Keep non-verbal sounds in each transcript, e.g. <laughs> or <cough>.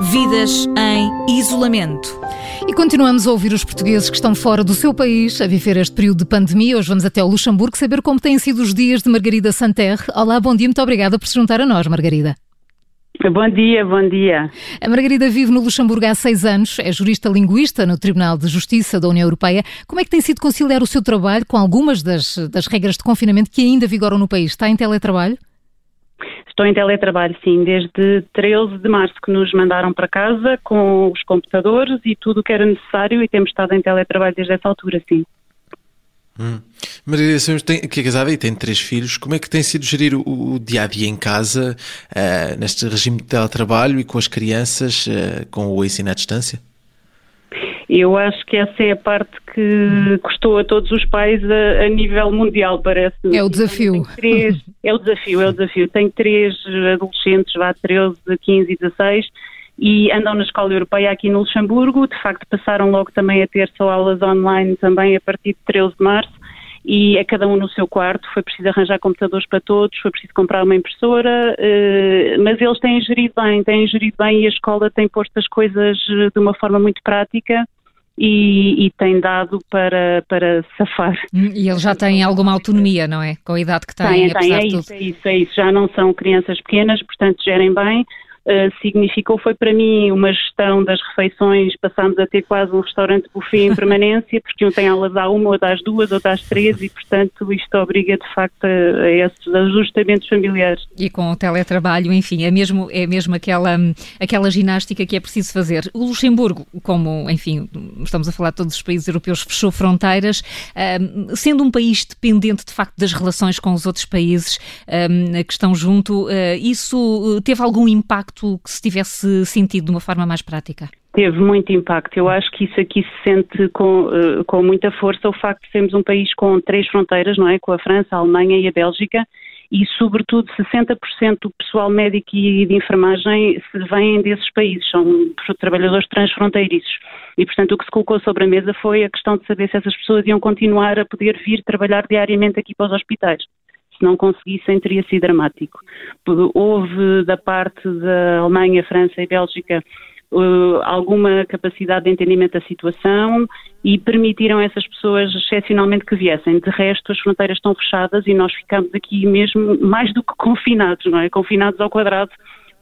Vidas em isolamento. E continuamos a ouvir os portugueses que estão fora do seu país a viver este período de pandemia. Hoje vamos até ao Luxemburgo saber como têm sido os dias de Margarida Santerre. Olá, bom dia, muito obrigada por se juntar a nós, Margarida. Bom dia, bom dia. A Margarida vive no Luxemburgo há seis anos, é jurista linguista no Tribunal de Justiça da União Europeia. Como é que tem sido conciliar o seu trabalho com algumas das, das regras de confinamento que ainda vigoram no país? Está em teletrabalho? Estou em teletrabalho, sim, desde 13 de março que nos mandaram para casa com os computadores e tudo o que era necessário e temos estado em teletrabalho desde essa altura, sim. Hum. Maria que é casada e tem três filhos. Como é que tem sido gerir o, o dia a dia em casa, uh, neste regime de teletrabalho e com as crianças, uh, com o ensino à distância? Eu acho que essa é a parte que custou a todos os pais a, a nível mundial, parece. É o desafio. Três, é o desafio, é o desafio. Tenho três adolescentes, vá 13, 15 e 16, e andam na escola europeia aqui no Luxemburgo. De facto, passaram logo também a ter só aulas online também a partir de 13 de março e é cada um no seu quarto. Foi preciso arranjar computadores para todos, foi preciso comprar uma impressora, eh, mas eles têm gerido bem, têm gerido bem e a escola tem posto as coisas de uma forma muito prática e, e, tem dado para, para safar. Hum, e eles já têm alguma autonomia, não é? Com a idade que têm, tem, tem, é isso, é isso, é isso. Já não são crianças pequenas, portanto gerem bem. Uh, significou foi para mim uma gestão das refeições, passámos a ter quase um restaurante buffet em <laughs> permanência, porque um tem aulas à uma, ou às duas, ou às três, e portanto isto obriga de facto a, a esses ajustamentos familiares. E com o teletrabalho, enfim, é mesmo, é mesmo aquela, aquela ginástica que é preciso fazer. O Luxemburgo, como, enfim, estamos a falar de todos os países europeus, fechou fronteiras, uh, sendo um país dependente de facto das relações com os outros países uh, que estão junto, uh, isso teve algum impacto impacto que se tivesse sentido de uma forma mais prática? Teve muito impacto. Eu acho que isso aqui se sente com, uh, com muita força o facto de sermos um país com três fronteiras, não é? Com a França, a Alemanha e a Bélgica e, sobretudo, 60% do pessoal médico e de enfermagem se vêm desses países, são trabalhadores transfronteiriços. E, portanto, o que se colocou sobre a mesa foi a questão de saber se essas pessoas iam continuar a poder vir trabalhar diariamente aqui para os hospitais se não conseguissem teria sido dramático. Houve da parte da Alemanha, França e Bélgica Uh, alguma capacidade de entendimento da situação e permitiram essas pessoas excepcionalmente que viessem. De resto, as fronteiras estão fechadas e nós ficamos aqui mesmo mais do que confinados, não é? Confinados ao quadrado,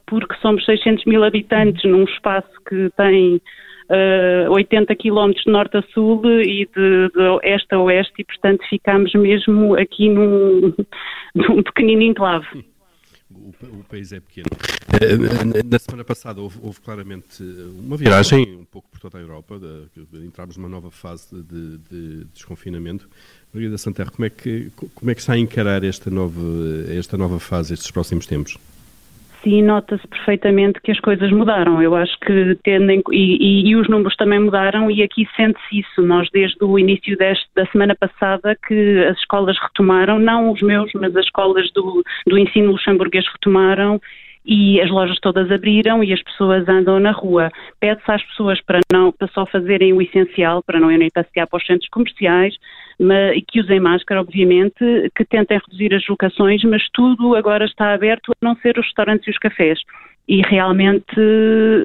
porque somos 600 mil habitantes num espaço que tem uh, 80 quilómetros de norte a sul e de, de, oeste a oeste e, portanto, ficamos mesmo aqui num, <laughs> num pequenino enclave. O, o, país é pequeno. Eh, na semana passada houve, houve, claramente uma viragem um pouco por toda a Europa, de, entramos numa nova fase de, de, de desconfinamento. Margarida Santerre, como é que como é que está a encarar esta nova esta nova fase, estes próximos tempos? Sim nota-se perfeitamente que as coisas mudaram. Eu acho que tendem, e, e, e os números também mudaram e aqui sente-se isso. Nós desde o início deste, da semana passada que as escolas retomaram, não os meus, mas as escolas do, do ensino luxemburguês retomaram e as lojas todas abriram e as pessoas andam na rua. Pede-se às pessoas para não para só fazerem o essencial, para não irem passear para os centros comerciais, mas, que usem máscara, obviamente, que tentem reduzir as locações, mas tudo agora está aberto a não ser os restaurantes e os cafés. E realmente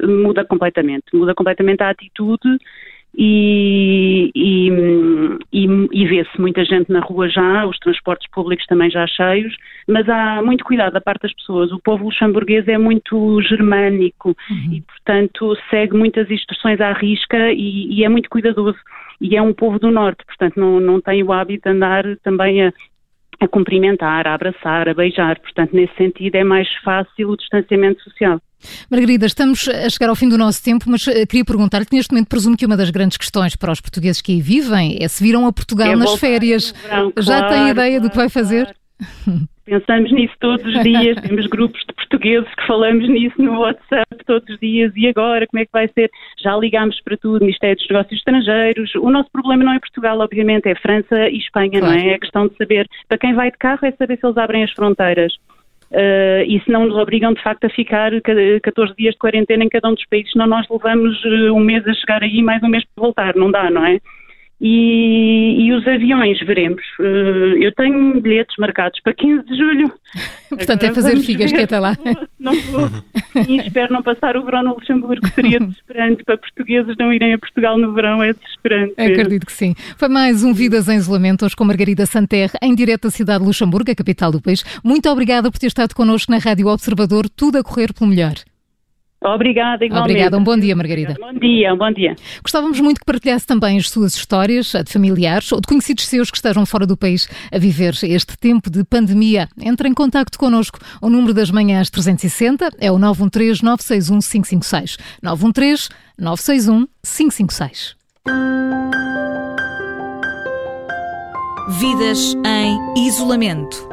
muda completamente, muda completamente a atitude e, e, e, e vê-se muita gente na rua já, os transportes públicos também já cheios, mas há muito cuidado da parte das pessoas. O povo luxemburguês é muito germânico uhum. e, portanto, segue muitas instruções à risca e, e, é muito cuidadoso. E é um povo do norte, portanto, não, não tem o hábito de andar também a, a cumprimentar, a abraçar, a beijar. Portanto, nesse sentido, é mais fácil o distanciamento social. Margarida, estamos a chegar ao fim do nosso tempo, mas eh, queria perguntar-te, neste momento presumo que uma das grandes questões para os portugueses que aí vivem é se viram a Portugal é nas férias. Verão, Já claro, tem ideia claro, do que vai fazer? Claro. <laughs> Pensamos nisso todos os dias, temos grupos de portugueses que falamos nisso no WhatsApp todos os dias. E agora, como é que vai ser? Já ligámos para tudo, Ministério dos Negócios Estrangeiros. O nosso problema não é Portugal, obviamente, é França e Espanha, claro. não é? É a questão de saber, para quem vai de carro, é saber se eles abrem as fronteiras. Uh, e se não nos obrigam de facto a ficar 14 dias de quarentena em cada um dos países, senão nós levamos eh, um mês a chegar aí mais um mês para voltar, não dá, não é? E, e os aviões, veremos. Uh, eu tenho bilhetes marcados para 15 de julho. <laughs> Portanto, Agora é fazer figas ver. que até lá. Não vou. E espero não passar o verão no Luxemburgo, seria <laughs> desesperante para portugueses não irem a Portugal no verão, é desesperante. Acredito que sim. Foi mais um Vidas em Isolamento, hoje com Margarida Santerre, em direto da cidade de Luxemburgo, a capital do país. Muito obrigada por ter estado connosco na Rádio Observador, tudo a correr pelo melhor. Obrigada, igualmente. Obrigada, um bom dia, Margarida. Bom dia, um bom dia. Gostávamos muito que partilhasse também as suas histórias, de familiares ou de conhecidos seus que estejam fora do país a viver este tempo de pandemia. Entre em contato connosco. O número das manhãs 360 é o 913 961 556. 913 961 556. Vidas em isolamento.